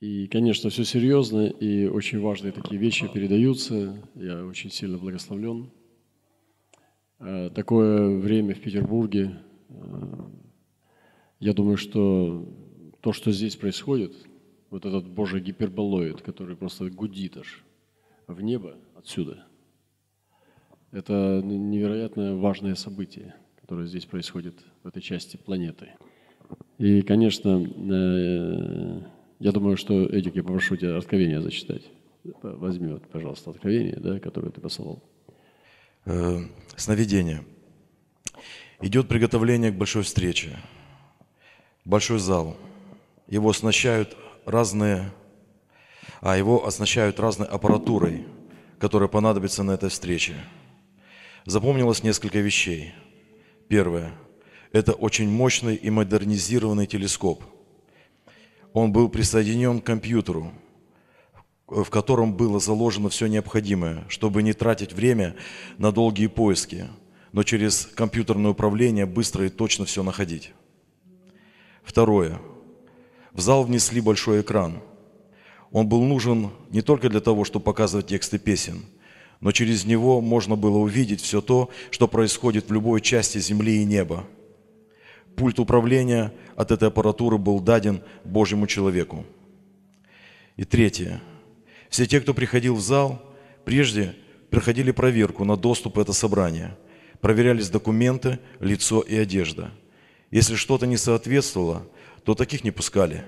И, конечно, все серьезно, и очень важные такие вещи передаются. Я очень сильно благословлен. Э, такое время в Петербурге, э, я думаю, что то, что здесь происходит, вот этот Божий гиперболоид, который просто гудит аж в небо отсюда, это невероятно важное событие, которое здесь происходит в этой части планеты. И, конечно, э, я думаю, что, Эдик, я попрошу тебя откровение зачитать. Возьми, вот, пожалуйста, откровение, да, которое ты посылал. Э, сновидение. Идет приготовление к большой встрече. Большой зал. Его оснащают разные, а его оснащают разной аппаратурой, которая понадобится на этой встрече. Запомнилось несколько вещей. Первое. Это очень мощный и модернизированный телескоп – он был присоединен к компьютеру, в котором было заложено все необходимое, чтобы не тратить время на долгие поиски, но через компьютерное управление быстро и точно все находить. Второе. В зал внесли большой экран. Он был нужен не только для того, чтобы показывать тексты песен, но через него можно было увидеть все то, что происходит в любой части земли и неба – пульт управления от этой аппаратуры был даден Божьему человеку. И третье. Все те, кто приходил в зал, прежде проходили проверку на доступ в это собрание. Проверялись документы, лицо и одежда. Если что-то не соответствовало, то таких не пускали.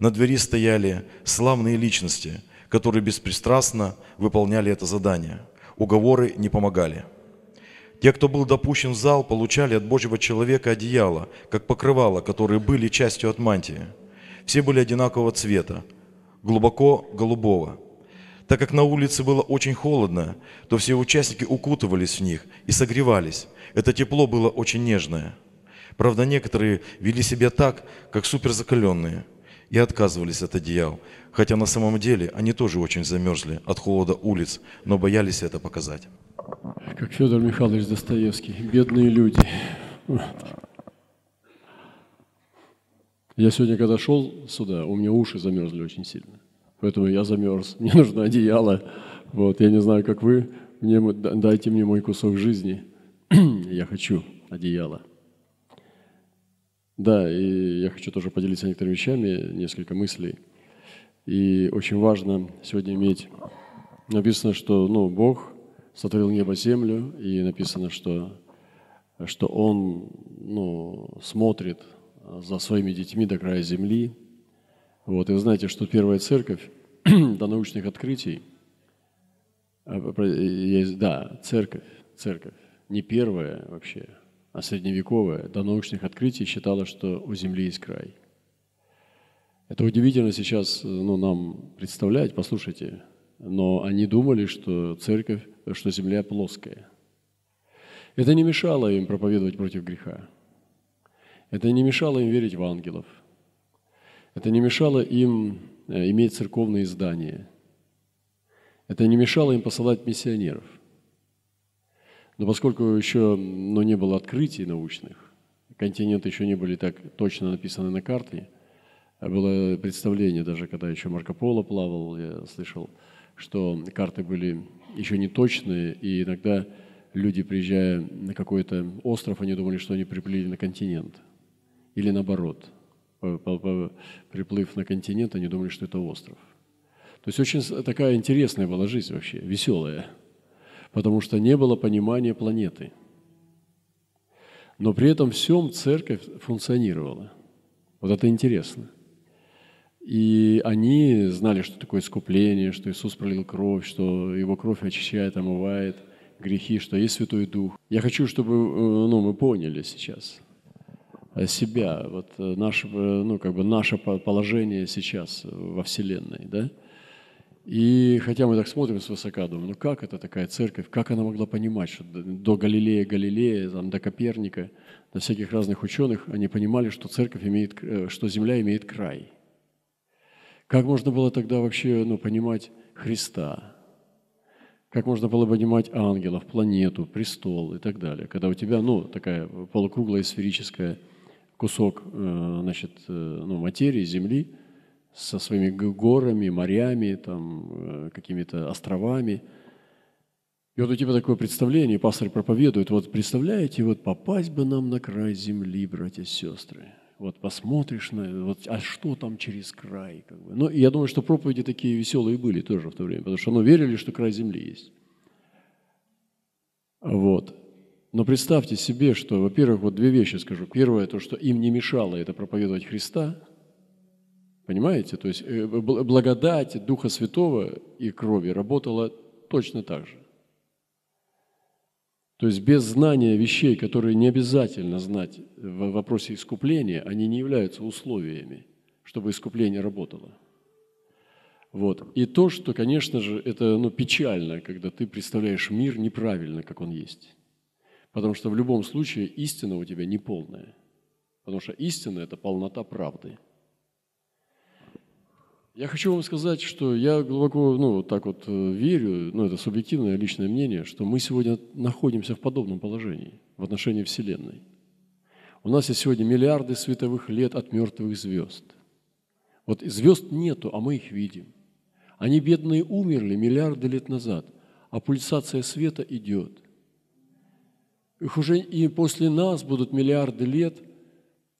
На двери стояли славные личности, которые беспристрастно выполняли это задание. Уговоры не помогали. Те, кто был допущен в зал, получали от Божьего человека одеяло, как покрывало, которые были частью от мантии. Все были одинакового цвета, глубоко голубого. Так как на улице было очень холодно, то все участники укутывались в них и согревались. Это тепло было очень нежное. Правда, некоторые вели себя так, как суперзакаленные, и отказывались от одеял, хотя на самом деле они тоже очень замерзли от холода улиц, но боялись это показать как Федор Михайлович Достоевский, бедные люди. Я сегодня, когда шел сюда, у меня уши замерзли очень сильно. Поэтому я замерз. Мне нужно одеяло. Вот, я не знаю, как вы. Мне, дайте мне мой кусок жизни. я хочу одеяло. Да, и я хочу тоже поделиться некоторыми вещами, несколько мыслей. И очень важно сегодня иметь, написано, что ну, Бог сотворил небо, землю, и написано, что, что Он ну, смотрит за своими детьми до края земли. Вот, и вы знаете, что первая церковь до научных открытий, а, есть, да, церковь, церковь, не первая вообще, а средневековая, до научных открытий считала, что у Земли есть край. Это удивительно сейчас ну, нам представлять, послушайте, но они думали, что церковь что земля плоская. Это не мешало им проповедовать против греха. Это не мешало им верить в ангелов. Это не мешало им э, иметь церковные здания. Это не мешало им посылать миссионеров. Но поскольку еще ну, не было открытий научных, континенты еще не были так точно написаны на карте, было представление, даже когда еще Марко Поло плавал, я слышал, что карты были еще не точные, и иногда люди, приезжая на какой-то остров, они думали, что они приплыли на континент. Или наоборот, приплыв на континент, они думали, что это остров. То есть очень такая интересная была жизнь вообще, веселая, потому что не было понимания планеты. Но при этом всем церковь функционировала. Вот это интересно. И они знали, что такое искупление, что Иисус пролил кровь, что Его кровь очищает, омывает грехи, что есть Святой Дух. Я хочу, чтобы э, ну, мы поняли сейчас себя, вот э, наше, э, ну, как бы наше положение сейчас во Вселенной, да? И хотя мы так смотрим свысока, думаем, ну как это такая церковь, как она могла понимать, что до Галилея, Галилея, там, до Коперника, до всяких разных ученых, они понимали, что церковь имеет, что Земля имеет край – как можно было тогда вообще ну, понимать Христа? Как можно было понимать ангелов, планету, престол и так далее? Когда у тебя ну, такая полукруглая сферическая кусок э, значит, э, ну, материи, Земли, со своими горами, морями, там, э, какими-то островами. И вот у тебя такое представление, пастор проповедует, вот представляете, вот попасть бы нам на край земли, братья и сестры. Вот посмотришь на, вот, а что там через край? Как бы. Ну, я думаю, что проповеди такие веселые были тоже в то время, потому что ну, верили, что край земли есть. Вот. Но представьте себе, что, во-первых, вот две вещи скажу. Первое, то, что им не мешало это проповедовать Христа. Понимаете? То есть э, благодать Духа Святого и крови работала точно так же. То есть без знания вещей, которые не обязательно знать в вопросе искупления, они не являются условиями, чтобы искупление работало. Вот. И то, что, конечно же, это ну, печально, когда ты представляешь мир неправильно, как он есть. Потому что в любом случае истина у тебя не полная. Потому что истина – это полнота правды. Я хочу вам сказать, что я глубоко, ну, так вот э, верю, ну, это субъективное личное мнение, что мы сегодня находимся в подобном положении в отношении Вселенной. У нас есть сегодня миллиарды световых лет от мертвых звезд. Вот звезд нету, а мы их видим. Они, бедные, умерли миллиарды лет назад, а пульсация света идет – их уже и после нас будут миллиарды лет,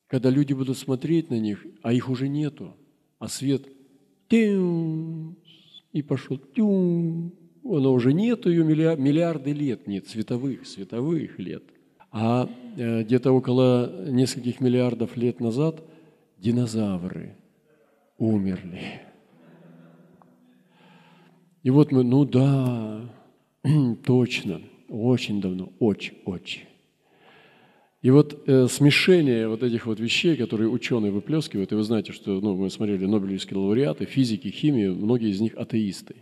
когда люди будут смотреть на них, а их уже нету, а свет и пошел тюм, оно уже нету ее миллиарды лет, нет, световых, световых лет. А э, где-то около нескольких миллиардов лет назад динозавры умерли. И вот мы, ну да, точно – очень давно, очень-очень. И вот э, смешение вот этих вот вещей, которые ученые выплескивают, и вы знаете, что ну, мы смотрели Нобелевские лауреаты, физики, химии, многие из них атеисты.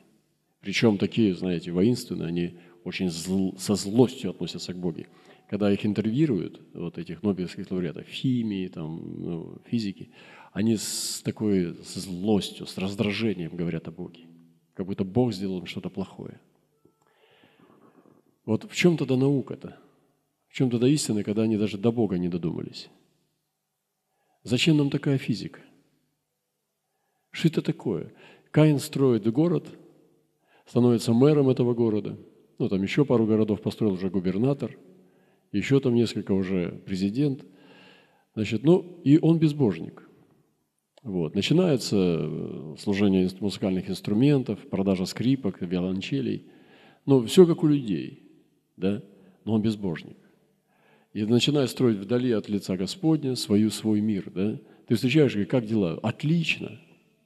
Причем такие, знаете, воинственные, они очень зл, со злостью относятся к Богу. Когда их интервьюируют, вот этих Нобелевских лауреатов, химии, там, ну, физики, они с такой с злостью, с раздражением говорят о Боге. Как будто Бог сделал им что-то плохое. Вот в чем тогда наука-то? Чем тогда истина, когда они даже до Бога не додумались? Зачем нам такая физика? Что это такое? Каин строит город, становится мэром этого города. Ну, там еще пару городов построил уже губернатор, еще там несколько уже президент. Значит, ну, и он безбожник. Вот. Начинается э, служение музыкальных инструментов, продажа скрипок, виолончелей. Ну, все как у людей – да? но он безбожник. И начинает строить вдали от лица Господня свою, свой мир. Да? Ты встречаешь, как дела? Отлично.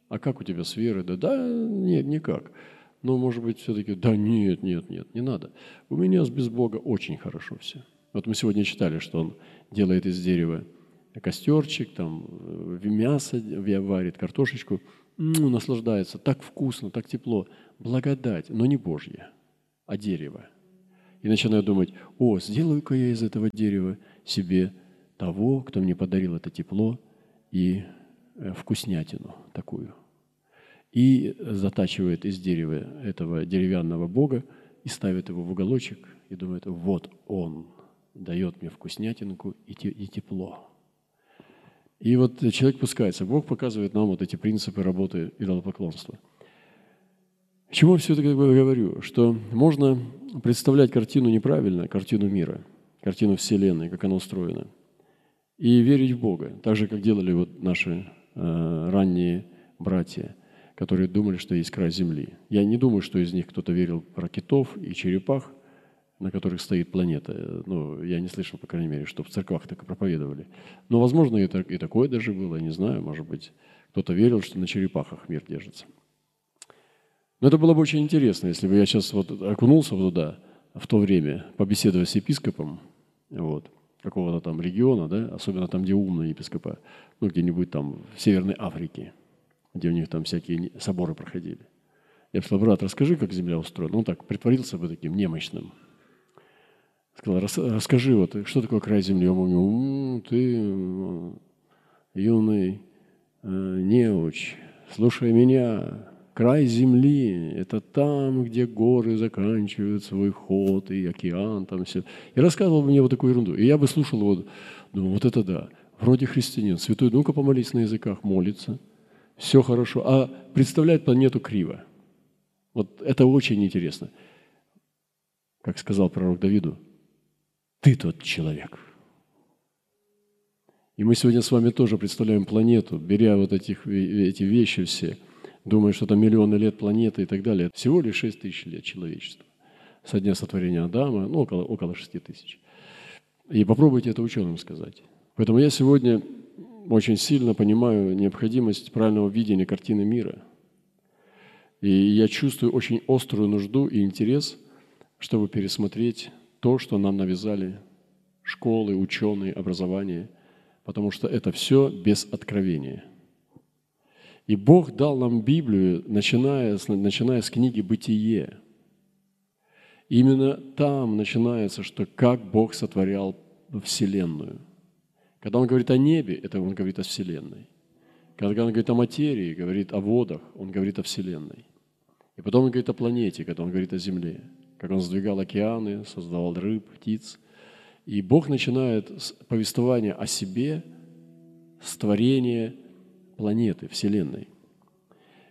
А как у тебя с верой? Да, да нет, никак. Но, может быть, все-таки, да нет, нет, нет, не надо. У меня с без Бога очень хорошо все. Вот мы сегодня читали, что он делает из дерева костерчик, там э, мясо варит, картошечку, ну, наслаждается, так вкусно, так тепло. Благодать, но не Божья, а дерево – и начинаю думать, о, сделаю-ка я из этого дерева себе того, кто мне подарил это тепло и э, вкуснятину такую. И затачивает из дерева этого деревянного бога и ставит его в уголочек и думает, вот он дает мне вкуснятинку и тепло. И вот человек пускается. Бог показывает нам вот эти принципы работы идолопоклонства – чему все это говорю? Что можно представлять картину неправильно, картину мира, картину Вселенной, как она устроена, и верить в Бога, так же, как делали вот наши э, ранние братья, которые думали, что есть край Земли. Я не думаю, что из них кто-то верил про китов и черепах, на которых стоит планета. Ну, я не слышал, по крайней мере, что в церквах так и проповедовали. Но, возможно, и, так, и такое даже было, не знаю, может быть, кто-то верил, что на черепахах мир держится. Но это было бы очень интересно, если бы я сейчас вот окунулся туда, в то время, побеседовать с епископом вот, какого-то там региона, да, особенно там, где умные епископа, ну, где-нибудь там в Северной Африке, где у них там всякие соборы проходили. Я сказал, брат, расскажи, как земля устроена. Он так притворился бы таким немощным. Сказал, расскажи, вот, что такое край земли? Он говорит, ты юный э, неуч, слушай меня, Край земли – это там, где горы заканчивают свой ход, и океан, там все. И рассказывал мне вот такую ерунду. И я бы слушал его, думаю, вот это да, вроде христианин, святой, ну-ка помолись на языках, молится. все хорошо, а представляет планету криво. Вот это очень интересно. Как сказал пророк Давиду, ты тот человек. И мы сегодня с вами тоже представляем планету, беря вот этих, эти вещи все, думая, что там миллионы лет планеты и так далее. Всего лишь 6 тысяч лет человечества. Со дня сотворения Адама, ну, около, около 6 тысяч. И попробуйте это ученым сказать. Поэтому я сегодня очень сильно понимаю необходимость правильного видения картины мира. И я чувствую очень острую нужду и интерес, чтобы пересмотреть то, что нам навязали школы, ученые, образование, потому что это все без откровения. И Бог дал нам Библию, начиная с, начиная с книги «Бытие», Именно там начинается, что как Бог сотворял Вселенную. Когда Он говорит о небе, это Он говорит о Вселенной. Когда Он говорит о материи, говорит о водах, Он говорит о Вселенной. И потом Он говорит о планете, когда Он говорит о Земле. Как Он сдвигал океаны, создавал рыб, птиц. И Бог начинает с повествования о себе с творения планеты, Вселенной –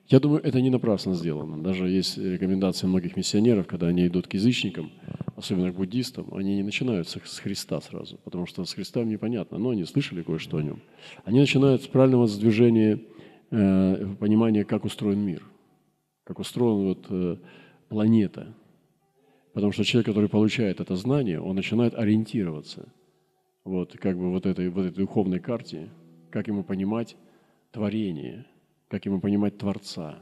я думаю, это не напрасно сделано. Даже есть рекомендации многих миссионеров, когда они идут к язычникам, особенно к буддистам, они не начинают с Христа сразу, потому что с Христа непонятно, но они слышали кое-что о нем. Они начинают с правильного сдвижения э, понимания, как устроен мир, как устроена вот, э, планета. Потому что человек, который получает это знание, он начинает ориентироваться вот, как бы вот этой, вот этой духовной карте, как ему понимать творение – как ему понимать Творца,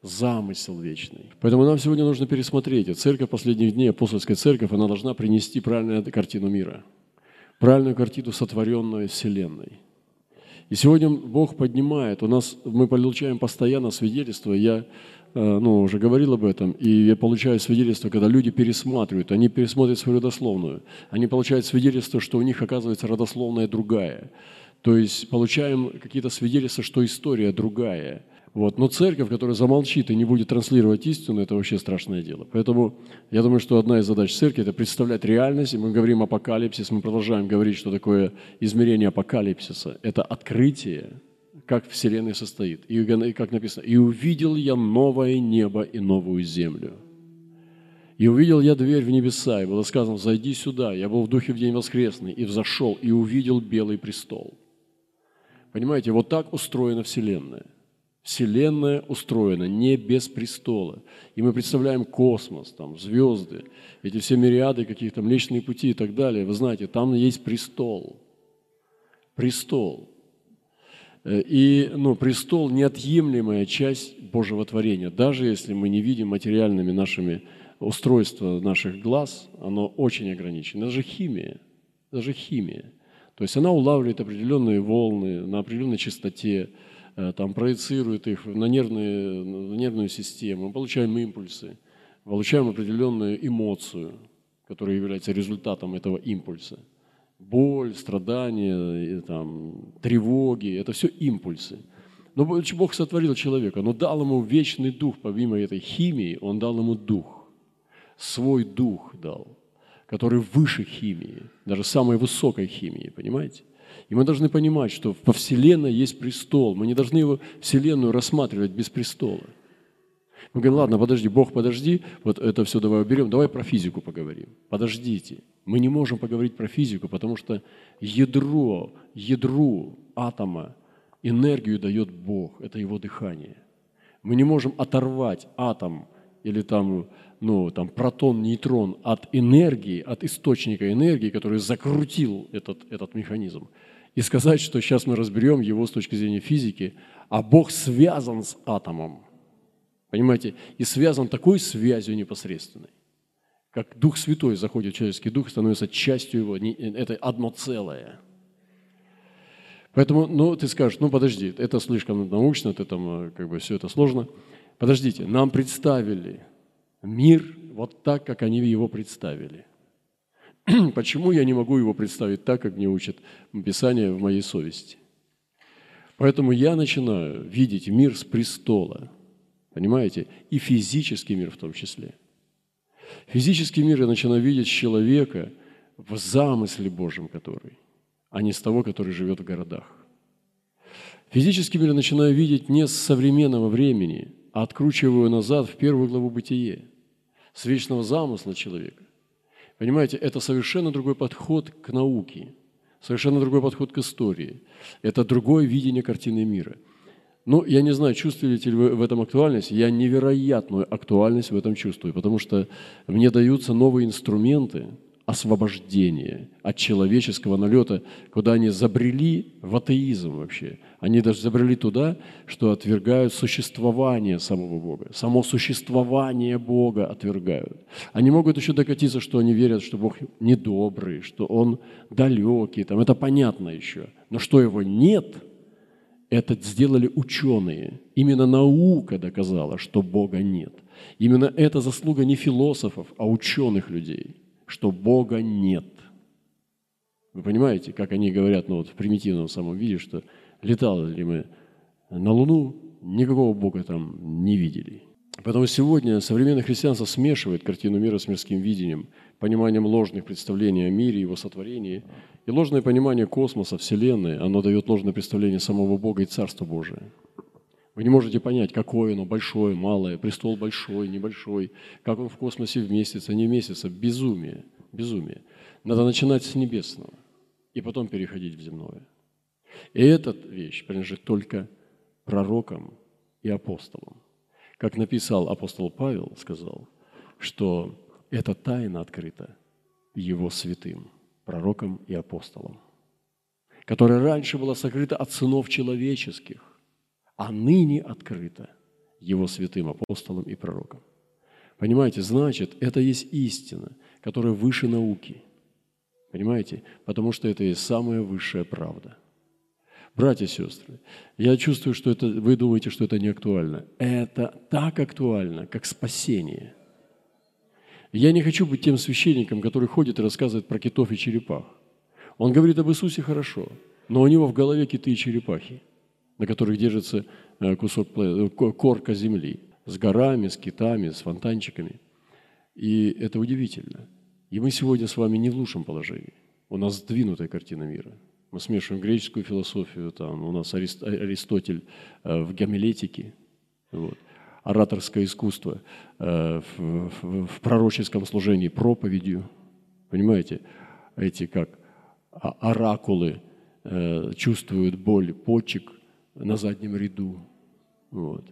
замысел вечный. Поэтому нам сегодня нужно пересмотреть. И церковь последних дней, апостольская церковь, она должна принести правильную картину мира, правильную картину сотворенной Вселенной. И сегодня Бог поднимает, у нас мы получаем постоянно свидетельство, я э, ну, уже говорил об этом, и я получаю свидетельство, когда люди пересматривают, они пересмотрят свою родословную, они получают свидетельство, что у них оказывается родословная другая. То есть получаем какие-то свидетельства, что история другая. Вот. Но церковь, которая замолчит и не будет транслировать истину, это вообще страшное дело. Поэтому я думаю, что одна из задач церкви – это представлять реальность. И мы говорим апокалипсис, мы продолжаем говорить, что такое измерение апокалипсиса. Это открытие, как Вселенная состоит. И как написано, «И увидел я новое небо и новую землю». И увидел я дверь в небеса, и было сказано, «Зайди сюда». Я был в духе в день воскресный, и взошел, и увидел белый престол – Понимаете, вот так устроена Вселенная. Вселенная устроена не без престола. И мы представляем космос, там, звезды, эти все мириады каких-то Млечные пути и так далее. Вы знаете, там есть престол. Престол. Э, и ну, престол – неотъемлемая часть Божьего творения. Даже если мы не видим материальными нашими устройства наших глаз, оно очень ограничено. Даже химия, даже химия – то есть она улавливает определенные волны на определенной частоте, э, там, проецирует их на, нервные, на нервную систему, мы получаем импульсы, получаем определенную эмоцию, которая является результатом этого импульса. Боль, страдания, там, тревоги – это все импульсы. Но Бог сотворил человека, но дал ему вечный дух, помимо этой химии, Он дал ему дух, свой дух дал – который выше химии, даже самой высокой химии, понимаете? И мы должны понимать, что по Вселенной есть престол. Мы не должны его, Вселенную рассматривать без престола. Мы говорим, ладно, подожди, Бог, подожди, вот это все давай уберем, давай про физику поговорим. Подождите. Мы не можем поговорить про физику, потому что ядро, ядру атома энергию дает Бог, это его дыхание. Мы не можем оторвать атом или там ну, там, протон, нейтрон от энергии, от источника энергии, который закрутил этот, этот механизм, и сказать, что сейчас мы разберем его с точки зрения физики, а Бог связан с атомом, понимаете, и связан такой связью непосредственной, как Дух Святой заходит в человеческий дух, становится частью его, это одно целое. Поэтому, ну, ты скажешь, ну, подожди, это слишком научно, это там, э, как бы, все это сложно. Подождите, нам представили – мир вот так, как они его представили. Почему я не могу его представить так, как мне учат Писание в моей совести? Поэтому я начинаю видеть мир с престола, понимаете, и физический мир в том числе. Физический мир я начинаю видеть человека в замысле Божьем который, а не с того, который живет в городах. Физический мир начинаю видеть не с современного времени, а откручиваю назад в первую главу бытие, с вечного замысла человека. Понимаете, это совершенно другой подход к науке, совершенно другой подход к истории. Это другое видение картины мира. Ну, я не знаю, чувствуете ли вы в этом актуальность. Я невероятную актуальность в этом чувствую, потому что мне даются новые инструменты – освобождение от человеческого налета, куда они забрели в атеизм вообще. Они даже забрели туда, что отвергают существование самого Бога. Само существование Бога отвергают. Они могут еще докатиться, что они верят, что Бог недобрый, что Он далекий. Там, это понятно еще. Но что его нет, это сделали ученые. Именно наука доказала, что Бога нет. Именно это заслуга не философов, а ученых людей – что Бога нет. Вы понимаете, как они говорят, ну вот в примитивном самом виде, что летали ли мы на Луну, никакого Бога там не видели. Поэтому сегодня современное христианство смешивает картину мира с мирским видением, пониманием ложных представлений о мире, его сотворении. И ложное понимание космоса, Вселенной, оно дает ложное представление самого Бога и Царства Божия. Вы не можете понять, какое оно, большое, малое, престол большой, небольшой, как он в космосе вместится, не вместится. Безумие, безумие. Надо начинать с небесного и потом переходить в земное. И эта вещь принадлежит только пророкам и апостолам. Как написал апостол Павел, сказал, что эта тайна открыта его святым, пророкам и апостолам, которая раньше была сокрыта от сынов человеческих, а ныне открыто Его святым апостолам и пророкам. Понимаете, значит, это есть истина, которая выше науки. Понимаете? Потому что это есть самая высшая правда. Братья и сестры, я чувствую, что это, вы думаете, что это не актуально. Это так актуально, как спасение. Я не хочу быть тем священником, который ходит и рассказывает про китов и черепах. Он говорит об Иисусе хорошо, но у него в голове киты и черепахи – на которых держится э, кусок э, корка земли, с горами, с китами, с фонтанчиками. И это удивительно. И мы сегодня с вами не в лучшем положении. У нас сдвинутая картина мира. Мы смешиваем греческую философию, там у нас Аристотель э, в гомилетике, вот, ораторское искусство в, в, в пророческом служении проповедью. Понимаете, эти как оракулы чувствуют боль почек – на заднем ряду. Вот.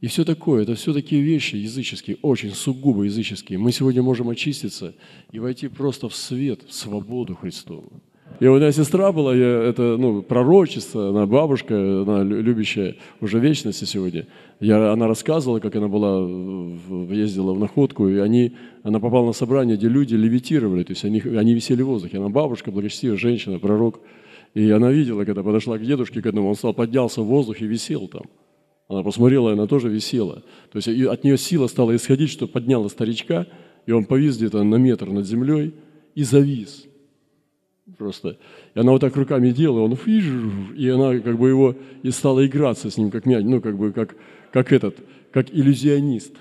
И все такое, это все такие вещи языческие, очень сугубо языческие. Мы сегодня можем очиститься и войти просто в свет, в свободу Христову. И у меня сестра была, я, это ну, пророчица, она бабушка, она любящая уже вечности сегодня. Я, она рассказывала, как она была, ездила в находку, и они, она попала на собрание, где люди левитировали, то есть они, они висели в воздухе. Она бабушка, благочестивая женщина, пророк – и она видела, когда подошла к дедушке к одному, он стал, поднялся в воздух и висел там. Она посмотрела, она тоже висела. То есть от нее сила стала исходить, что подняла старичка, и он повис где-то на метр над землей и завис. Просто. И она вот так руками делала, он и она как бы его и стала играться с ним, как мяч, ну как бы как, как этот, как иллюзионист.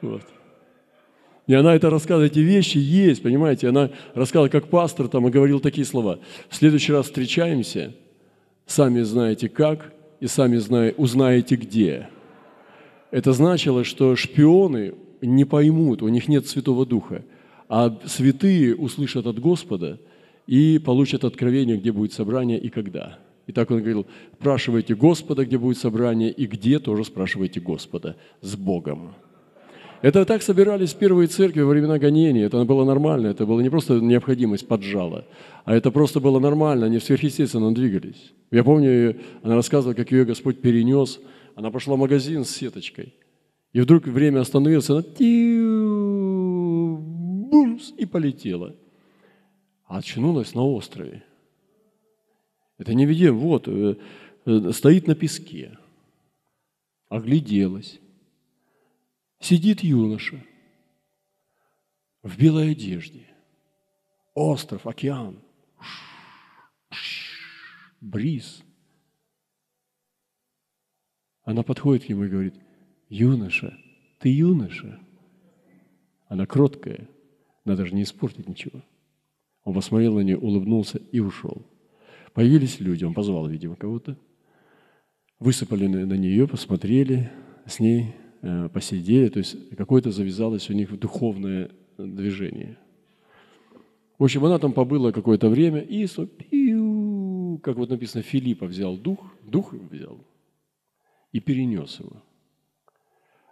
Вот. И она это рассказывает, эти вещи есть, понимаете? Она рассказывала как пастор там и говорил такие слова. В следующий раз встречаемся, сами знаете как, и сами узнаете где. Это значило, что шпионы не поймут, у них нет Святого Духа, а святые услышат от Господа и получат откровение, где будет собрание и когда. И так он говорил, спрашивайте Господа, где будет собрание, и где тоже спрашивайте Господа, с Богом. Это так собирались первые церкви во времена гонения. Это было нормально. Это была не просто необходимость поджала, а это просто было нормально. Они сверхъестественно двигались. Я помню, она рассказывала, как ее Господь перенес. Она пошла в магазин с сеточкой. И вдруг время остановилось, она бумс, и полетела. А очнулась на острове. Это не видим, вот, э, э, стоит на песке, огляделась сидит юноша в белой одежде. Остров, океан, бриз. Она подходит к нему и говорит, юноша, ты юноша. Она кроткая, надо же не испортить ничего. Он посмотрел на нее, улыбнулся и ушел. Появились люди, он позвал, видимо, кого-то. высыпали на, нее, посмотрели с ней, э, посидели, то есть какое-то завязалось у них духовное движение. В общем, она там побыла какое-то время, и, как вот написано, Филиппа взял дух, дух взял и перенес его.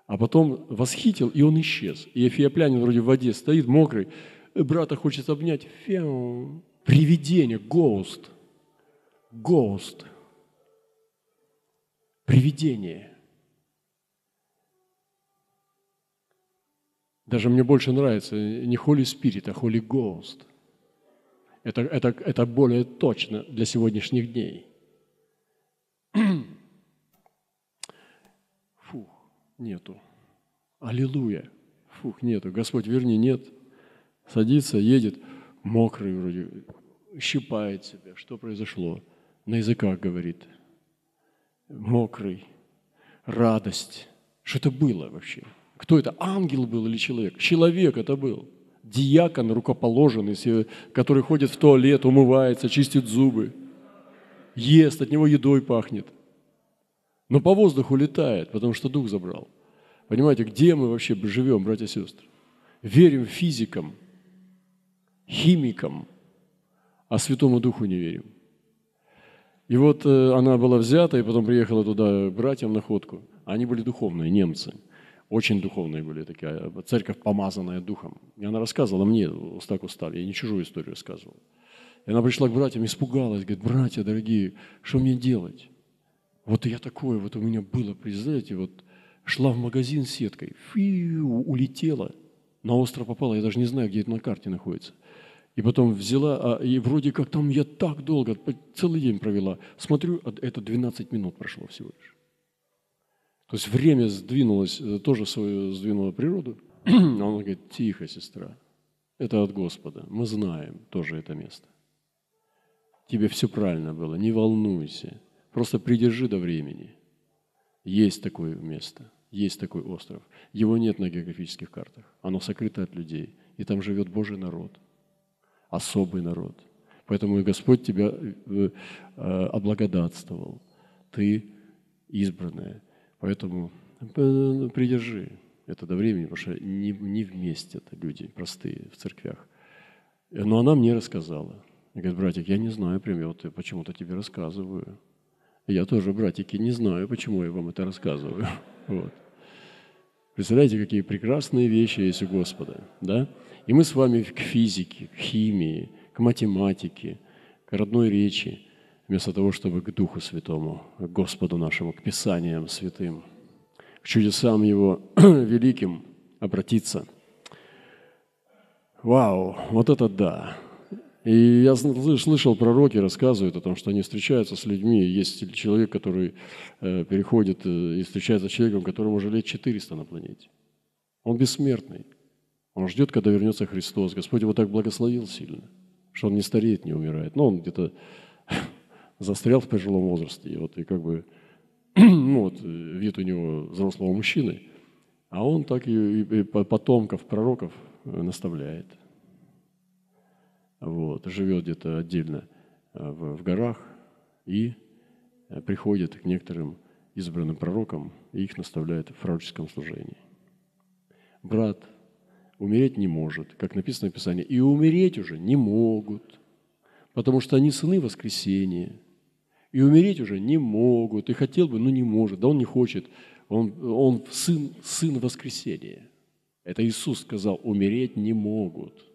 А потом восхитил, и он исчез. И Эфиоплянин вроде в воде стоит, мокрый, брата хочет обнять. Фяу. Привидение, гоуст. Гоуст. Привидение. Даже мне больше нравится не Holy Spirit, а Holy Ghost. Это, это, это более точно для сегодняшних дней. Фух, нету. Аллилуйя. Фух, нету. Господь, верни, нет. Садится, едет, мокрый вроде, щипает себя. Что произошло? На языках говорит. Мокрый. Радость. Что это было вообще? Кто это? Ангел был или человек? Человек это был. Диакон рукоположенный, который ходит в туалет, умывается, чистит зубы, ест, от него едой пахнет. Но по воздуху летает, потому что дух забрал. Понимаете, где мы вообще живем, братья и сестры? Верим физикам, химикам, а Святому Духу не верим. И вот э, она была взята, и потом приехала туда братьям на ходку. Они были духовные, немцы. Очень духовные были такие, а, церковь, помазанная духом. И она рассказывала мне, так устали, я не чужую историю рассказывал. И она пришла к братьям, испугалась, говорит, братья дорогие, что мне делать? Вот я такое, вот у меня было, представляете, вот шла в магазин с сеткой, фью, улетела, на остров попала, я даже не знаю, где это на карте находится. И потом взяла, а, и вроде как там я так долго, целый день провела. Смотрю, это 12 минут прошло всего лишь. То есть время сдвинулось, э, тоже свою сдвинуло природу. А он говорит, тихо, сестра, это от Господа. Мы знаем тоже это место. Тебе все правильно было, не волнуйся. Просто придержи до времени. Есть такое место, есть такой остров. Его нет на географических картах. Оно сокрыто от людей. И там живет Божий народ, особый народ. Поэтому и Господь тебя э, э, облагодатствовал. Ты избранная. Поэтому придержи это до времени, потому что не, не вместе это люди простые в церквях. Но она мне рассказала. И говорит, братик, я не знаю приметы, почему-то тебе рассказываю. Я тоже, братики, не знаю, почему я вам это рассказываю. Вот. Представляете, какие прекрасные вещи есть у Господа, да? И мы с вами к физике, к химии, к математике, к родной речи, вместо того, чтобы к Духу Святому, к Господу нашему, к Писаниям святым, к чудесам Его великим обратиться. Вау, вот это да! И я слышал, пророки рассказывают о том, что они встречаются с людьми. Есть человек, который э, переходит э, и встречается с человеком, которому уже лет 400 на планете. Он бессмертный. Он ждет, когда вернется Христос. Господь его так благословил сильно, что он не стареет, не умирает. Но он где-то застрял в пожилом возрасте. И вот и как бы ну, вот, вид у него взрослого мужчины, а он так и, и потомков, пророков э, наставляет – вот, живет где-то отдельно э, в, в горах и э, приходит к некоторым избранным пророкам и их наставляет в пророческом служении. Брат умереть не может, как написано в Писании, и умереть уже не могут, потому что они сыны воскресения, и умереть уже не могут, и хотел бы, но не может, да он не хочет, он, он сын, сын воскресения. Это Иисус сказал, умереть не могут –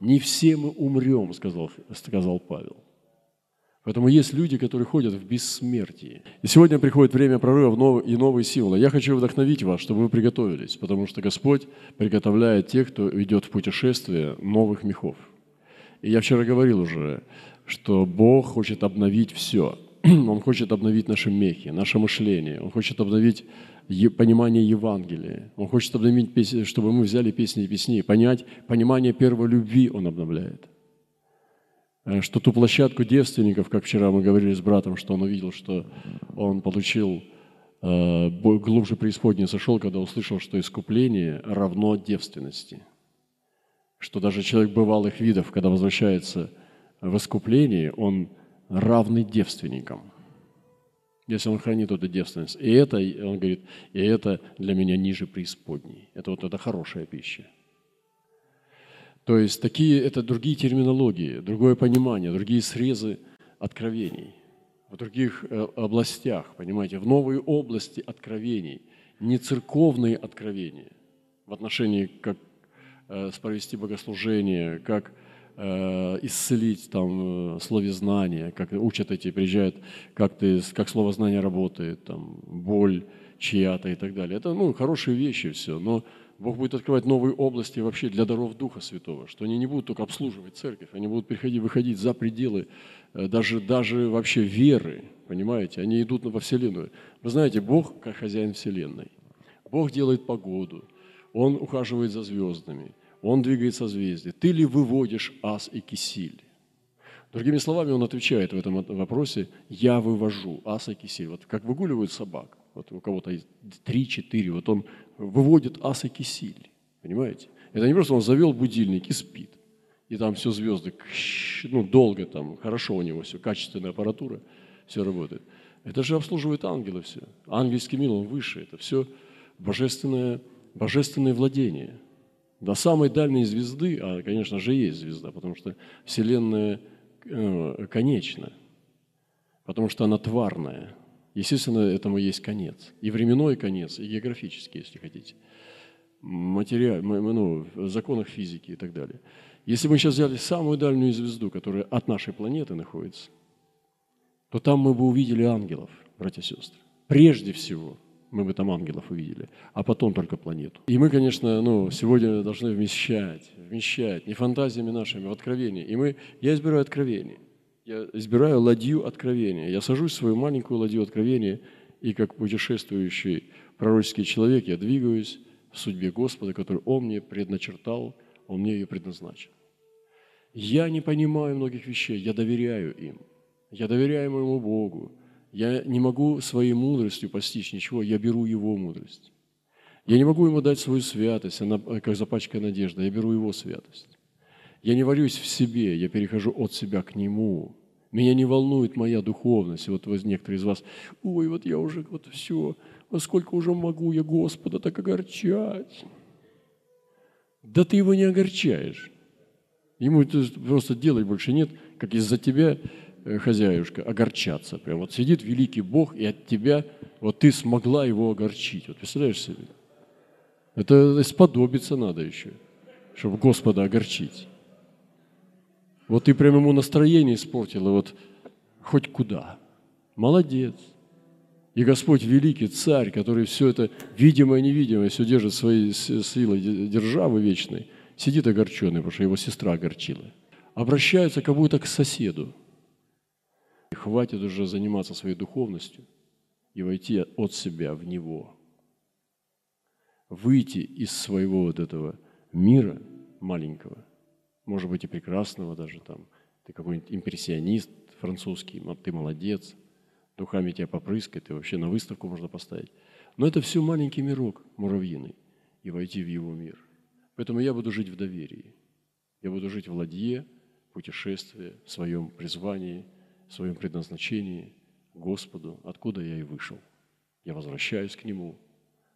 не все мы умрем, сказал, сказал Павел. Поэтому есть люди, которые ходят в бессмертии. И сегодня приходит время прорыва и новые силы. Я хочу вдохновить вас, чтобы вы приготовились, потому что Господь приготовляет тех, кто идет в путешествие новых мехов. И я вчера говорил уже, что Бог хочет обновить все. Он хочет обновить наши мехи, наше мышление. Он хочет обновить понимание Евангелия. Он хочет обновить, песни, чтобы мы взяли песни и песни, понять понимание первой любви Он обновляет. Э, что ту площадку девственников, как вчера мы говорили с братом, что он увидел, что он получил э, глубже преисподней сошел, когда услышал, что искупление равно девственности. Что даже человек бывалых видов, когда возвращается в искуплении, он равный девственникам. если он хранит эту девственность. И это, он говорит, и это для меня ниже преисподней. Это вот это хорошая пища. То есть такие, это другие терминологии, другое понимание, другие срезы откровений в других э, областях, понимаете, в новые области откровений, не церковные откровения в отношении, как э, провести богослужение, как исцелить там словезнание, как учат эти, приезжают, как, ты, как слово знание работает, там, боль чья-то и так далее. Это ну, хорошие вещи все, но Бог будет открывать новые области вообще для даров Духа Святого, что они не будут только обслуживать церковь, они будут приходить, выходить за пределы э, даже, даже вообще веры, понимаете? Они идут во Вселенную. Вы знаете, Бог как хозяин Вселенной. Бог делает погоду, Он ухаживает за звездами, Он двигает созвездия. Ты ли выводишь ас и кисиль? Другими словами, он отвечает в этом вопросе, я вывожу ас и кисиль. Вот как выгуливают собак, вот у кого-то три-четыре, вот он выводит ас и кисиль. Понимаете? Это не просто он завел будильник и спит. И там все звезды, ну, долго там, хорошо у него все, качественная аппаратура, все работает. Это же обслуживает ангелы все. Ангельский мир, он выше. Это все божественное, божественное владение. До самой дальней звезды, а, конечно же, есть звезда, потому что Вселенная э, конечна, потому что она тварная. Естественно, этому есть конец. И временной конец, и географический, если хотите. Материал, ну, в законах физики и так далее. Если мы сейчас взяли самую дальнюю звезду, которая от нашей планеты находится, то там мы бы увидели ангелов, братья и сестры. Прежде всего мы бы там ангелов увидели, а потом только планету. И мы, конечно, ну, сегодня должны вмещать, вмещать не фантазиями нашими, а в откровение. И мы, я избираю откровение. Я избираю ладью откровения. Я сажусь в свою маленькую ладью откровения, и как путешествующий пророческий человек я двигаюсь в судьбе Господа, который Он мне предначертал, Он мне ее предназначил. Я не понимаю многих вещей, я доверяю им. Я доверяю моему Богу. Я не могу своей мудростью постичь ничего, я беру Его мудрость. Я не могу Ему дать свою святость, она как запачкая надежда, я беру Его святость. Я не варюсь в себе, я перехожу от себя к Нему. Меня не волнует моя духовность. Вот некоторые из вас, ой, вот я уже, вот все, во сколько уже могу я Господа так огорчать? Да ты его не огорчаешь. Ему просто делать больше нет, как из-за тебя, э, хозяюшка, огорчаться. Прям вот сидит великий Бог, и от тебя, вот ты смогла его огорчить. Вот представляешь себе? Это сподобиться надо еще, чтобы Господа огорчить. Вот ты прям ему настроение испортила, вот хоть куда. Молодец. И Господь великий царь, который все это видимое и невидимое, все держит своей силой державы вечной, сидит огорченный, потому что его сестра огорчила. Обращаются как будто к соседу. Хватит уже заниматься своей духовностью и войти от себя в него. Выйти из своего вот этого мира маленького может быть, и прекрасного даже там. Ты какой-нибудь импрессионист французский, ты молодец, духами тебя попрыскать, ты вообще на выставку можно поставить. Но это все маленький мирок муравьиный, и войти в его мир. Поэтому я буду жить в доверии. Я буду жить в ладье, путешествии, в своем призвании, в своем предназначении Господу, откуда я и вышел. Я возвращаюсь к Нему,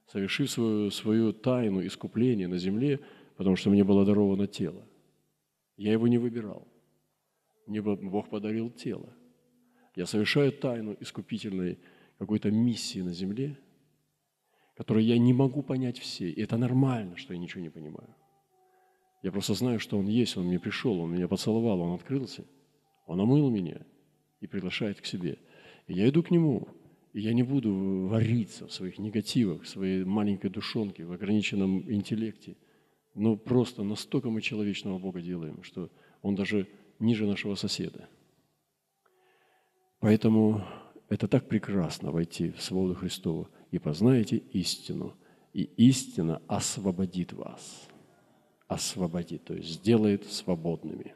совершив свою, свою тайну искупления на земле, потому что мне было даровано тело. Я его не выбирал. Мне Бог подарил тело. Я совершаю тайну искупительной какой-то миссии на земле, которую я не могу понять все. И это нормально, что я ничего не понимаю. Я просто знаю, что Он есть, Он мне пришел, Он меня поцеловал, Он открылся, Он омыл меня и приглашает к себе. И я иду к Нему, и я не буду вариться в своих негативах, в своей маленькой душонке, в ограниченном интеллекте – но просто настолько мы человечного Бога делаем, что Он даже ниже нашего соседа. Поэтому это так прекрасно войти в свободу Христову и познаете истину, и истина освободит вас. Освободит, то есть сделает свободными.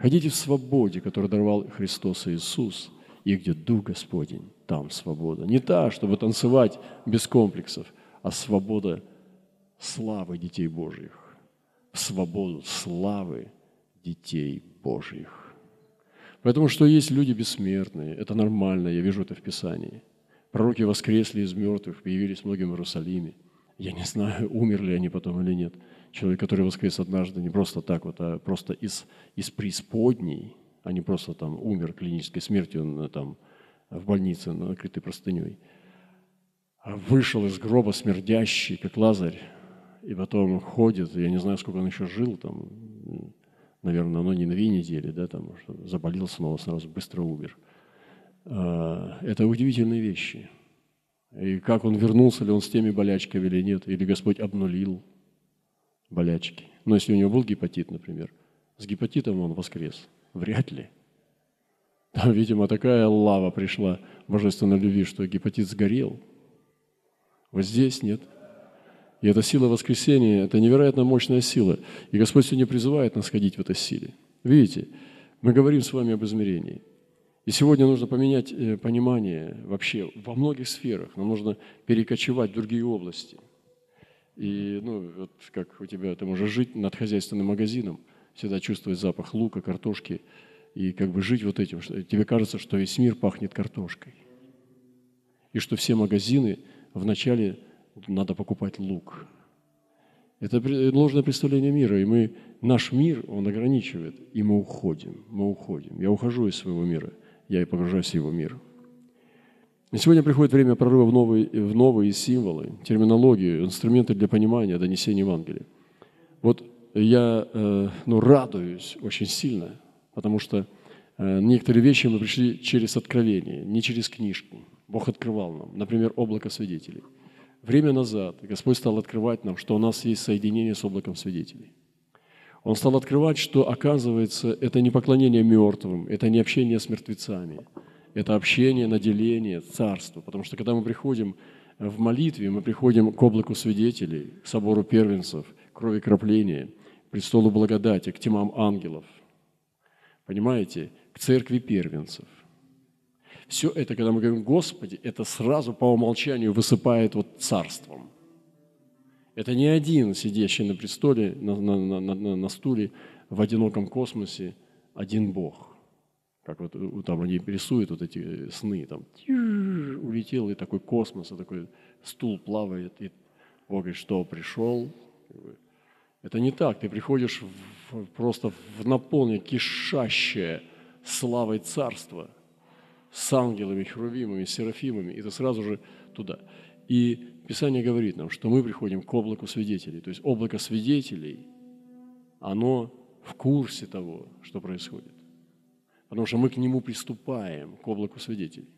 Ходите в свободе, которую даровал Христос Иисус, и где Дух Господень, там свобода. Не та, чтобы танцевать без комплексов, а свобода славы детей Божьих, свободу славы детей Божьих, Поэтому что есть люди бессмертные, это нормально, я вижу это в Писании. Пророки воскресли из мертвых, появились многим в Иерусалиме. Я не знаю, умерли они потом или нет. Человек, который воскрес однажды, не просто так вот, а просто из, из преисподней, а не просто там умер клинической смертью он, там, в больнице, накрытый простыней. А вышел из гроба смердящий, как Лазарь, и потом ходит, я не знаю, сколько он еще жил, там, наверное, оно не две недели, да, там, заболел снова, сразу быстро умер. А, это удивительные вещи. И как он вернулся ли он с теми болячками или нет, или Господь обнулил болячки. Но если у него был гепатит, например, с гепатитом он воскрес. Вряд ли. Там, видимо, такая лава пришла божественной любви, что гепатит сгорел. Вот здесь нет. И эта сила воскресения – это невероятно мощная сила. И Господь сегодня призывает нас ходить в этой силе. Видите, мы говорим с вами об измерении. И сегодня нужно поменять э, понимание вообще во многих сферах. Нам нужно перекочевать в другие области. И, ну, вот как у тебя, ты можешь жить над хозяйственным магазином, всегда чувствовать запах лука, картошки, и как бы жить вот этим. Что, тебе кажется, что весь мир пахнет картошкой. И что все магазины вначале надо покупать лук. Это ложное представление мира, и мы, наш мир, он ограничивает, и мы уходим, мы уходим. Я ухожу из своего мира, я и погружаюсь в его мир. И сегодня приходит время прорыва в новые, в новые символы, терминологию, инструменты для понимания, донесения Евангелия. Вот я э, ну, радуюсь очень сильно, потому что э, некоторые вещи мы пришли через откровение, не через книжку. Бог открывал нам, например, облако свидетелей – Время назад Господь стал открывать нам, что у нас есть соединение с облаком свидетелей. Он стал открывать, что, оказывается, это не поклонение мертвым, это не общение с мертвецами, это общение, наделение, царство. Потому что когда мы приходим в молитве, мы приходим к облаку свидетелей, к собору первенцев, крови кропления, престолу благодати, к тьмам ангелов. Понимаете? К церкви первенцев. Все это, когда мы говорим «Господи», это сразу по умолчанию высыпает вот царством. Это не один, сидящий на престоле, на, на, на, на, на стуле в одиноком космосе, один Бог. Как вот там они рисуют вот эти сны, там улетел и такой космос, и такой стул плавает, и Бог говорит, что пришел. Это не так, ты приходишь в, просто в наполнение кишащее славой царства – с ангелами, херувимами, серафимами, и ты сразу же туда. И Писание говорит нам, что мы приходим к облаку свидетелей. То есть облако свидетелей, оно в курсе того, что происходит. Потому что мы к нему приступаем, к облаку свидетелей.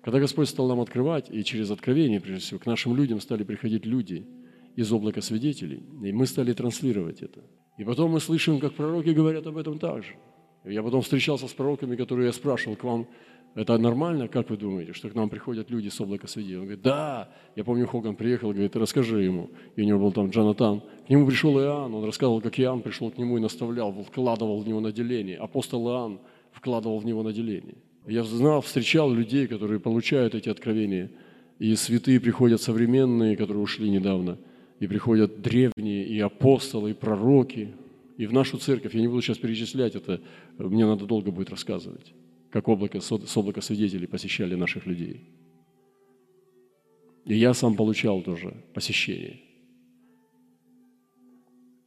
Когда Господь стал нам открывать, и через откровение, прежде всего, к нашим людям стали приходить люди из облака свидетелей, и мы стали транслировать это. И потом мы слышим, как пророки говорят об этом также. Я потом встречался с пророками, которые я спрашивал, к вам это нормально, как вы думаете, что к нам приходят люди с облака свидетелей? Он говорит, да. Я помню, Хоган приехал, говорит, расскажи ему. И у него был там Джонатан. К нему пришел Иоанн, он рассказывал, как Иоанн пришел к нему и наставлял, вкладывал в него наделение. Апостол Иоанн вкладывал в него наделение. Я знал, встречал людей, которые получают эти откровения. И святые приходят современные, которые ушли недавно. И приходят древние, и апостолы, и пророки. И в нашу церковь, я не буду сейчас перечислять это, мне надо долго будет рассказывать как облако, с облака свидетелей посещали наших людей. И я сам получал тоже посещение.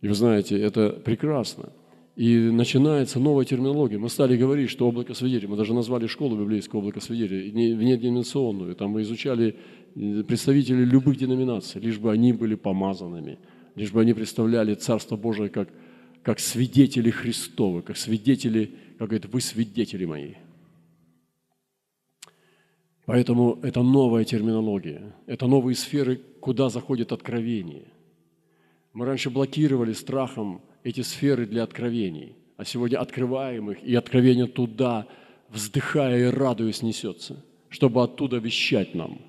И вы знаете, это прекрасно. И начинается новая терминология. Мы стали говорить, что облако свидетелей, мы даже назвали школу библейское облако свидетелей, внеденоминационную. Там мы изучали э, представителей любых деноминаций, лишь бы они были помазанными, лишь бы они представляли Царство Божие как, как свидетели Христовы, как свидетели, как говорит, вы свидетели мои. Поэтому это новая терминология, это новые сферы, куда заходит откровение. Мы раньше блокировали страхом эти сферы для откровений, а сегодня открываем их, и откровение туда, вздыхая и радуясь, несется, чтобы оттуда вещать нам.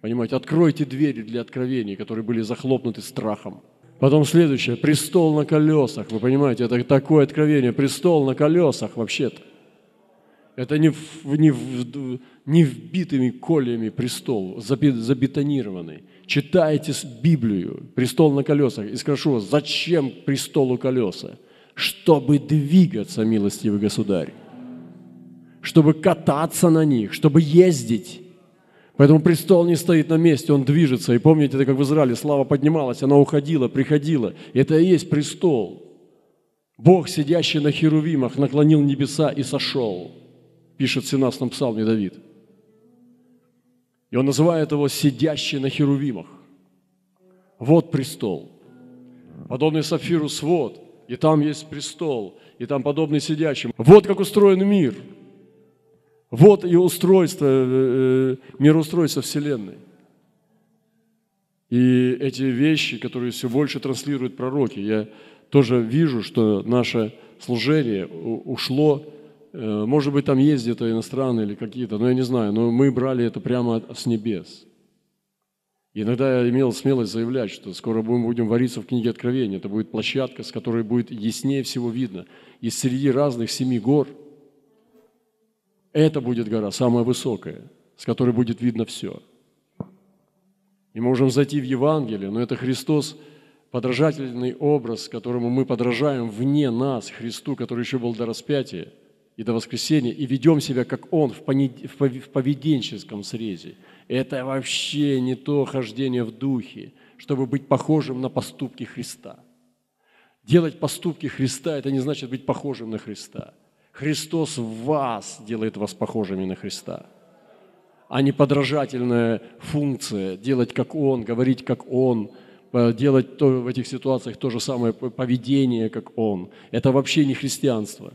Понимаете, откройте двери для откровений, которые были захлопнуты страхом. Потом следующее, престол на колесах. Вы понимаете, это такое откровение, престол на колесах вообще-то. Это не, в, не, в, не вбитыми кольями престол, забетонированный. Читайте Библию, престол на колесах, и скажу вас, зачем престолу колеса? Чтобы двигаться, милостивый государь. чтобы кататься на них, чтобы ездить. Поэтому престол не стоит на месте, он движется. И помните, это как в Израиле, слава поднималась, она уходила, приходила. Это и есть престол. Бог, сидящий на херувимах, наклонил небеса и сошел, пишет в 17 псалме Давид. И он называет его «сидящий на херувимах». Вот престол. Подобный сапфиру свод, и там есть престол, и там подобный сидящим. Вот как устроен мир – вот и устройство, э, э, мироустройство Вселенной. И эти вещи, которые все больше транслируют пророки, я тоже вижу, что наше служение ушло, может быть, там есть где-то иностранные или какие-то, но я не знаю, но мы брали это прямо с небес. Иногда я имел смелость заявлять, что скоро будем, будем вариться в книге Откровения. Это будет площадка, с которой будет яснее всего видно. И среди разных семи гор – это будет гора самая высокая, с которой будет видно все. И мы можем зайти в Евангелие, но это Христос, подражательный образ, которому мы подражаем вне нас, Христу, который еще был до распятия и до воскресения, и ведем себя, как Он в поведенческом срезе. Это вообще не то хождение в духе, чтобы быть похожим на поступки Христа. Делать поступки Христа – это не значит быть похожим на Христа – Христос в вас делает вас похожими на Христа, а не подражательная функция делать как Он, говорить как Он, э, делать то, в этих ситуациях то же самое поведение, как Он. Это вообще не христианство.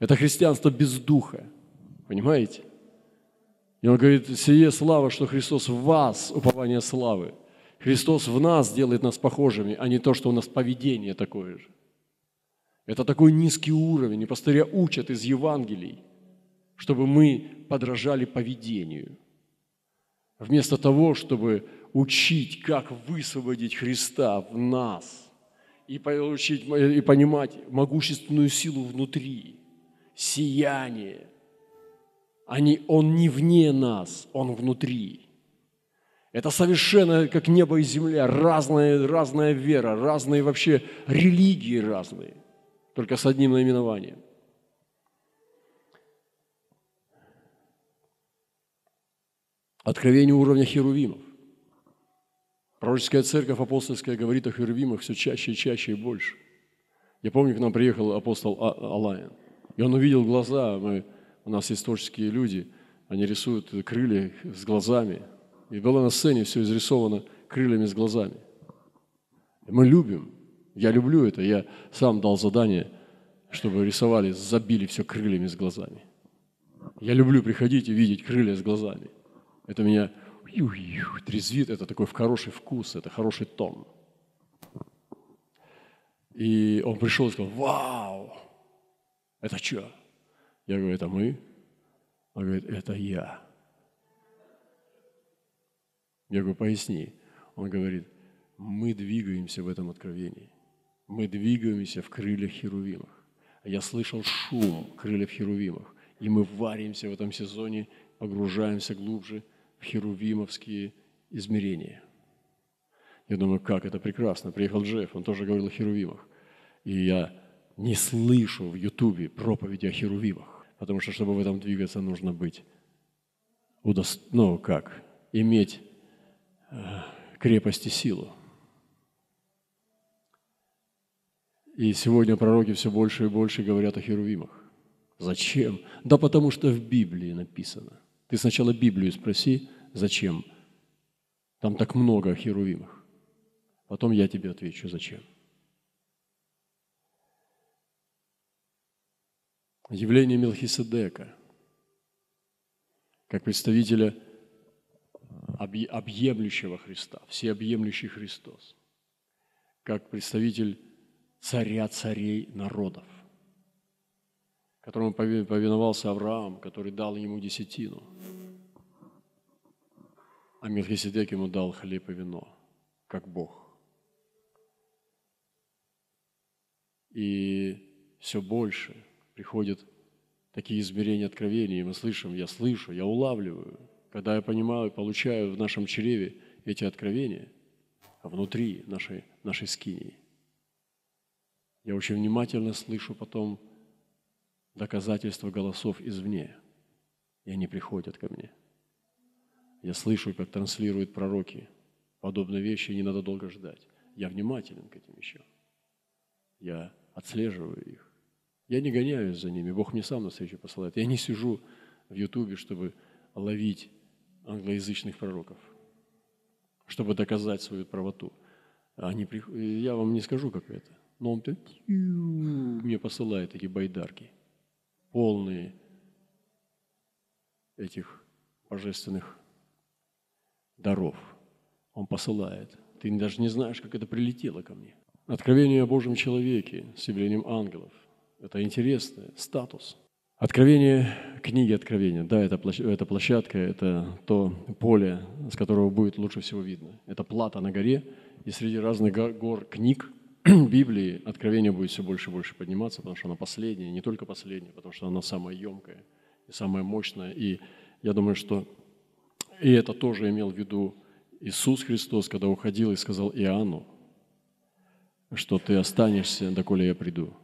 Это христианство без духа. Понимаете? И он говорит, сие слава, что Христос в вас, упование славы. Христос в нас делает нас похожими, а не то, что у нас поведение такое же. Это такой низкий уровень, и пастыря учат из Евангелий, чтобы мы подражали поведению. Вместо того, чтобы учить, как высвободить Христа в нас и получить и понимать могущественную силу внутри, сияние. Они, он не вне нас, он внутри. Это совершенно как небо и земля, разная, разная вера, разные вообще религии разные только с одним наименованием. Откровение уровня херувимов. Пророческая церковь апостольская говорит о херувимах все чаще и чаще и больше. Я помню, к нам приехал апостол а-, Алайн, и он увидел глаза, мы, у нас есть творческие люди, они рисуют крылья с глазами, и было на сцене все изрисовано крыльями с глазами. мы любим я люблю это. Я сам дал задание, чтобы рисовали, забили все крыльями с глазами. Я люблю приходить и видеть крылья с глазами. Это меня трезвит, это такой хороший вкус, это хороший тон. И он пришел и сказал, вау, это что? Я говорю, это мы? Он говорит, это я. Я говорю, поясни. Он говорит, мы двигаемся в этом откровении. Мы двигаемся в крыльях Херувимах. Я слышал шум крыльев Херувимах. И мы варимся в этом сезоне, погружаемся глубже в херувимовские измерения. Я думаю, как это прекрасно. Приехал Джефф, он тоже говорил о херувимах. И я не слышу в Ютубе проповеди о херувимах, потому что, чтобы в этом двигаться, нужно быть, удост... ну как, иметь э, крепость и силу. И сегодня пророки все больше и больше говорят о херувимах. Зачем? Да потому что в Библии написано. Ты сначала Библию спроси, зачем? Там так много о херувимах. Потом я тебе отвечу, зачем. Явление Мелхиседека, как представителя объемлющего Христа, всеобъемлющий Христос, как представитель царя царей народов, которому повиновался Авраам, который дал ему десятину. А Мелхиседек ему дал хлеб и вино, как Бог. И все больше приходят такие измерения откровений, и мы слышим, я слышу, я улавливаю, когда я понимаю, получаю в нашем чреве эти откровения, внутри нашей, нашей скинии – я очень внимательно слышу потом доказательства голосов извне, и они приходят ко мне. Я слышу, как транслируют пророки подобные вещи, не надо долго ждать. Я внимателен к этим вещам. Я отслеживаю их. Я не гоняюсь за ними, Бог мне сам на встречу посылает. Я не сижу в Ютубе, чтобы ловить англоязычных пророков, чтобы доказать свою правоту. Они, я вам не скажу, как это, но он мне посылает эти байдарки, полные этих божественных даров. Он посылает. Ты даже не знаешь, как это прилетело ко мне. Откровение о Божьем человеке с явлением ангелов – это интересный статус. Откровение, книги Откровения, да, это, это площадка, это то поле, с которого будет лучше всего видно. Это плата на горе, и среди разных гор книг Библии Откровение будет все больше и больше подниматься, потому что оно последнее, не только последнее, потому что оно самое емкое и самое мощное. И я думаю, что и это тоже имел в виду Иисус Христос, когда уходил и сказал Иоанну, что ты останешься, доколе я приду.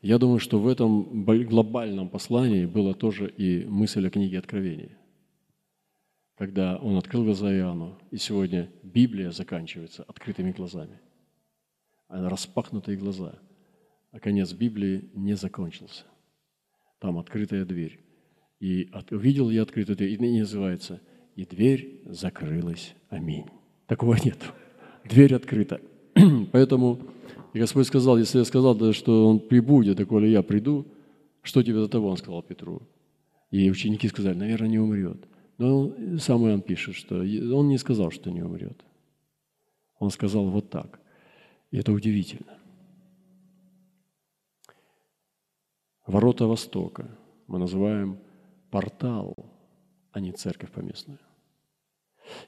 Я думаю, что в этом глобальном послании была тоже и мысль о книге Откровения. Когда он открыл глаза Иоанну, и сегодня Библия заканчивается открытыми глазами. А распахнутые глаза. А конец Библии не закончился. Там открытая дверь. И от, увидел я открытую дверь, и не называется «И дверь закрылась. Аминь». Такого нет. Дверь открыта. Поэтому и Господь сказал, если я сказал, что Он прибудет, так коли я приду, что тебе до того, Он сказал Петру. И ученики сказали, наверное, не умрет. Но сам Иоанн пишет, что он не сказал, что не умрет. Он сказал вот так. И это удивительно. Ворота Востока мы называем портал, а не церковь поместную.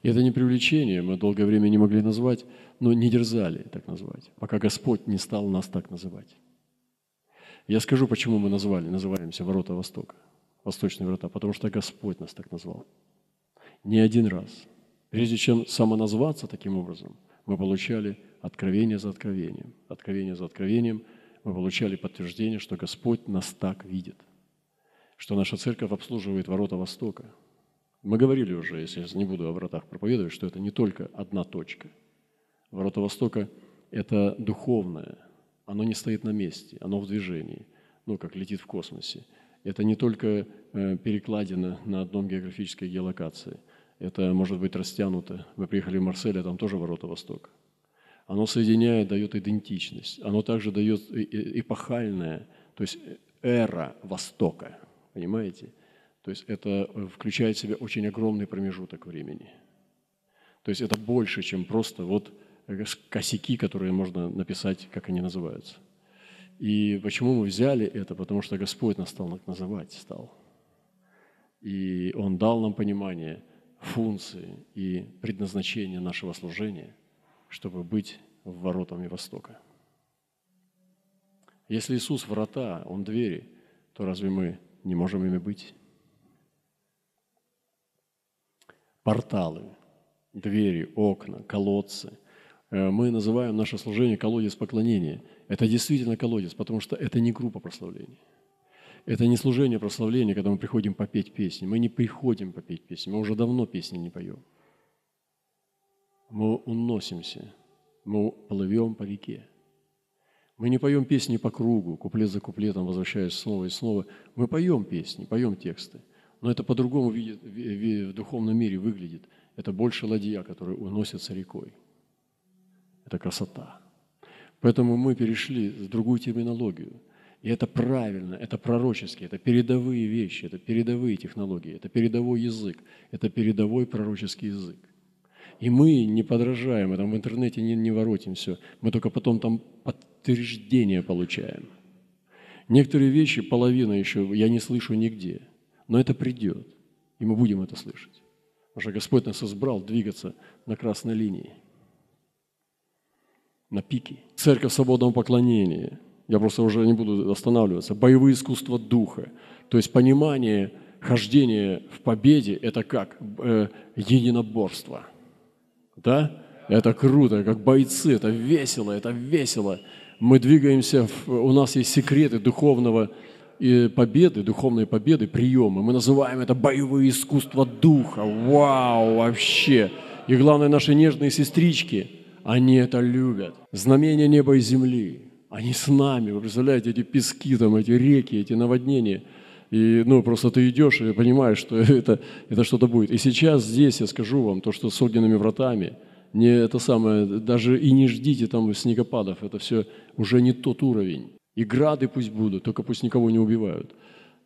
И это не привлечение, мы долгое время не могли назвать, но не дерзали так назвать, пока Господь не стал нас так называть. Я скажу, почему мы назвали, называемся Ворота Востока, Восточные врата, потому что Господь нас так назвал. Не один раз. Прежде чем самоназваться таким образом, мы получали откровение за откровением. Откровение за откровением мы получали подтверждение, что Господь нас так видит, что наша церковь обслуживает ворота Востока – мы говорили уже, если я не буду о вратах проповедовать, что это не только одна точка. Ворота Востока – это духовное, оно не стоит на месте, оно в движении, ну, как летит в космосе. Это не только э, перекладина на одном географической геолокации. Это может быть растянуто. Мы приехали в Марсель, а там тоже ворота Востока. Оно соединяет, дает идентичность. Оно также дает эпохальное, то есть эра Востока. Понимаете? То есть это э, включает в себя очень огромный промежуток времени. То есть это больше, чем просто вот э, косяки, которые можно написать, как они называются. И почему мы взяли это? Потому что Господь нас стал называть, стал. И Он дал нам понимание функции и предназначения нашего служения, чтобы быть воротами Востока. Если Иисус врата, Он двери, то разве мы не можем ими быть? Порталы, двери, окна, колодцы. Э, мы называем наше служение колодец поклонения. Это действительно колодец, потому что это не группа прославления. Это не служение прославления, когда мы приходим попеть песни. Мы не приходим попеть песни, мы уже давно песни не поем. Мы уносимся, мы плывем по реке. Мы не поем песни по кругу, куплет за куплетом, возвращаясь снова и снова. Мы поем песни, поем тексты. Но это по-другому в духовном мире выглядит. Это больше ладья, которая уносится рекой. Это красота. Поэтому мы перешли в другую терминологию. И это правильно, это пророческие, это передовые вещи, это передовые технологии, это передовой язык, это передовой пророческий язык. И мы не подражаем, там в интернете не, не воротим все, мы только потом там подтверждение получаем. Некоторые вещи, половина еще, я не слышу нигде – но это придет, и мы будем это слышать. Потому что Господь нас избрал двигаться на красной линии, на пике. Церковь свободного поклонения. Я просто уже не буду останавливаться. Боевые искусства духа. То есть понимание хождения в победе – это как э, единоборство. Да? Это круто, как бойцы, это весело, это весело. Мы двигаемся, в, у нас есть секреты духовного победы, духовные победы, приемы. Мы называем это боевые искусства духа. Вау, вообще! И главное, наши нежные сестрички, они это любят. Знамения неба и земли. Они с нами. Вы представляете, эти пески, там, эти реки, эти наводнения. И ну, просто ты идешь и понимаешь, что это, это что-то будет. И сейчас здесь я скажу вам то, что с огненными вратами, не это самое, даже и не ждите там снегопадов, это все уже не тот уровень. И грады пусть будут, только пусть никого не убивают.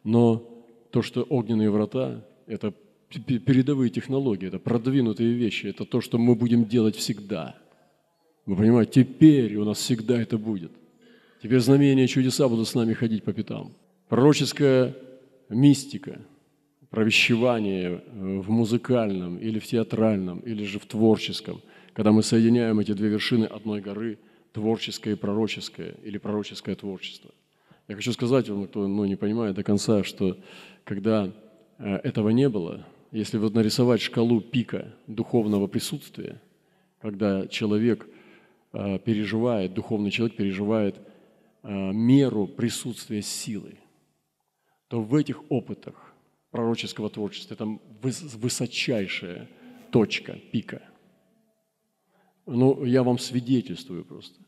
Но то, что огненные врата, это передовые технологии, это продвинутые вещи, это то, что мы будем делать всегда. Вы понимаете, теперь у нас всегда это будет. Теперь знамения чудеса будут с нами ходить по пятам. Пророческая мистика, провещевание э, в музыкальном или в театральном, или же в творческом, когда мы соединяем эти две вершины одной горы, творческое и пророческое, или пророческое творчество. Я хочу сказать вам, кто ну, не понимает до конца, что когда э, этого не было, если вот нарисовать шкалу пика духовного присутствия, когда человек э, переживает, духовный человек переживает э, меру присутствия силы, то в этих опытах пророческого творчества это высочайшая точка, пика. Ну, я вам свидетельствую просто,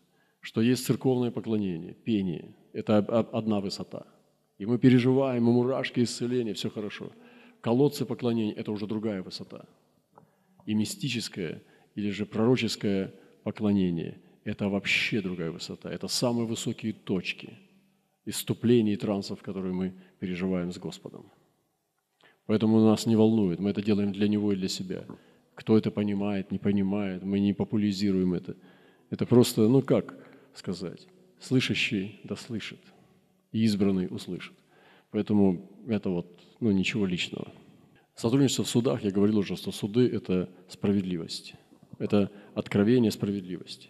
что есть церковное поклонение, пение. Это одна высота. И мы переживаем, и мурашки, исцеления, все хорошо – колодцы поклонения – это уже другая высота. И мистическое или же пророческое поклонение – это вообще другая высота. Это самые высокие точки иступлений и трансов, которые мы переживаем с Господом. Поэтому нас не волнует, мы это делаем для Него и для себя. Кто это понимает, не понимает, мы не популяризируем это. Это просто, ну как сказать, слышащий да слышит, и избранный услышит. Поэтому это вот ну, ничего личного. Сотрудничество в судах, я говорил уже, что суды – это справедливость. Это откровение справедливости.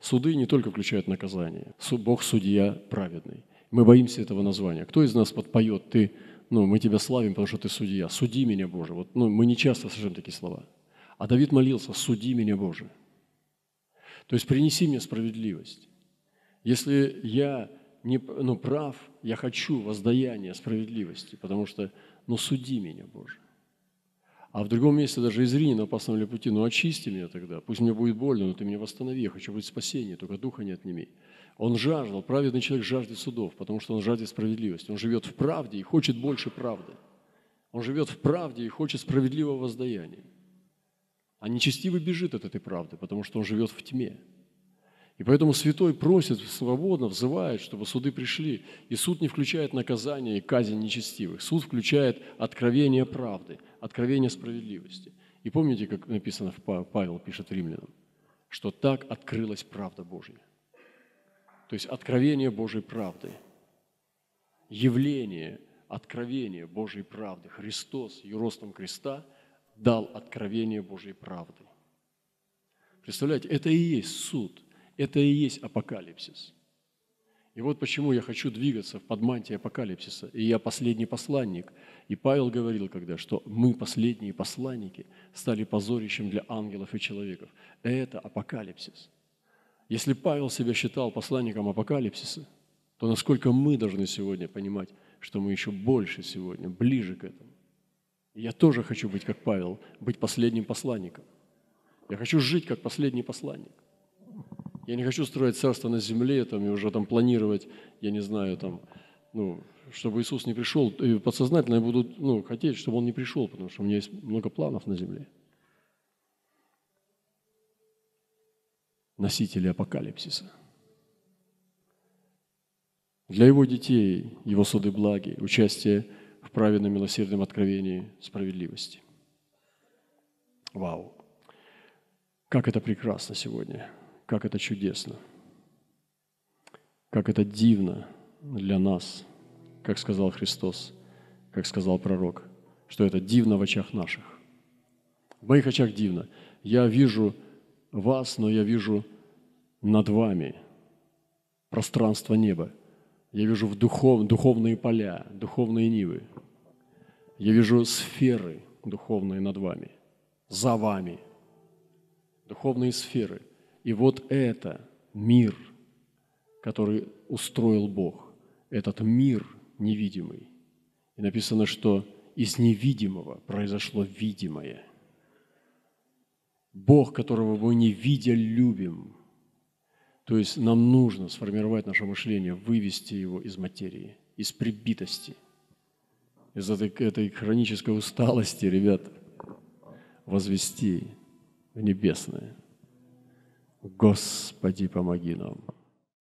Суды не только включают наказание. Бог – судья праведный. Мы боимся этого названия. Кто из нас подпоет, ты, ну, мы тебя славим, потому что ты судья. Суди меня, Боже. Вот, ну, мы не часто слышим такие слова. А Давид молился, суди меня, Боже. То есть принеси мне справедливость. Если я не, ну, прав, я хочу воздаяния справедливости, потому что, ну, суди меня, Боже. А в другом месте даже изрини на опасном ли пути, ну, очисти меня тогда, пусть мне будет больно, но ты меня восстанови, я хочу быть спасение, только духа не отними. Он жаждал, праведный человек жаждет судов, потому что он жаждет справедливости. Он живет в правде и хочет больше правды. Он живет в правде и хочет справедливого воздаяния. А нечестивый бежит от этой правды, потому что он живет в тьме. И поэтому святой просит свободно, взывает, чтобы суды пришли. И суд не включает наказание и казнь нечестивых. Суд включает откровение правды, откровение справедливости. И помните, как написано, Павел пишет римлянам, что так открылась правда Божья. То есть откровение Божьей правды, явление, откровение Божьей правды. Христос, юростом креста, дал откровение Божьей правды. Представляете, это и есть суд – это и есть апокалипсис. И вот почему я хочу двигаться в подмантии апокалипсиса. И я последний посланник. И Павел говорил когда, что мы, последние посланники, стали позорищем для ангелов и человеков. Это апокалипсис. Если Павел себя считал посланником апокалипсиса, то насколько мы должны сегодня понимать, что мы еще больше сегодня, ближе к этому. Я тоже хочу быть как Павел, быть последним посланником. Я хочу жить как последний посланник. Я не хочу строить царство на земле там, и уже там планировать, я не знаю, там, ну, чтобы Иисус не пришел. И подсознательно я буду ну, хотеть, чтобы Он не пришел, потому что у меня есть много планов на земле. Носители апокалипсиса. Для его детей его суды благи, участие в праведном милосердном откровении справедливости. Вау! Как это прекрасно сегодня! Как это чудесно, как это дивно для нас, как сказал Христос, как сказал пророк, что это дивно в очах наших. В моих очах дивно. Я вижу вас, но я вижу над вами пространство неба. Я вижу в духов, духовные поля, духовные нивы. Я вижу сферы духовные над вами, за вами. Духовные сферы. И вот это мир, который устроил Бог, этот мир невидимый. И написано, что из невидимого произошло видимое. Бог, которого мы не видя, любим. То есть нам нужно сформировать наше мышление, вывести его из материи, из прибитости, из этой, этой хронической усталости, ребят, возвести в небесное. Господи, помоги нам.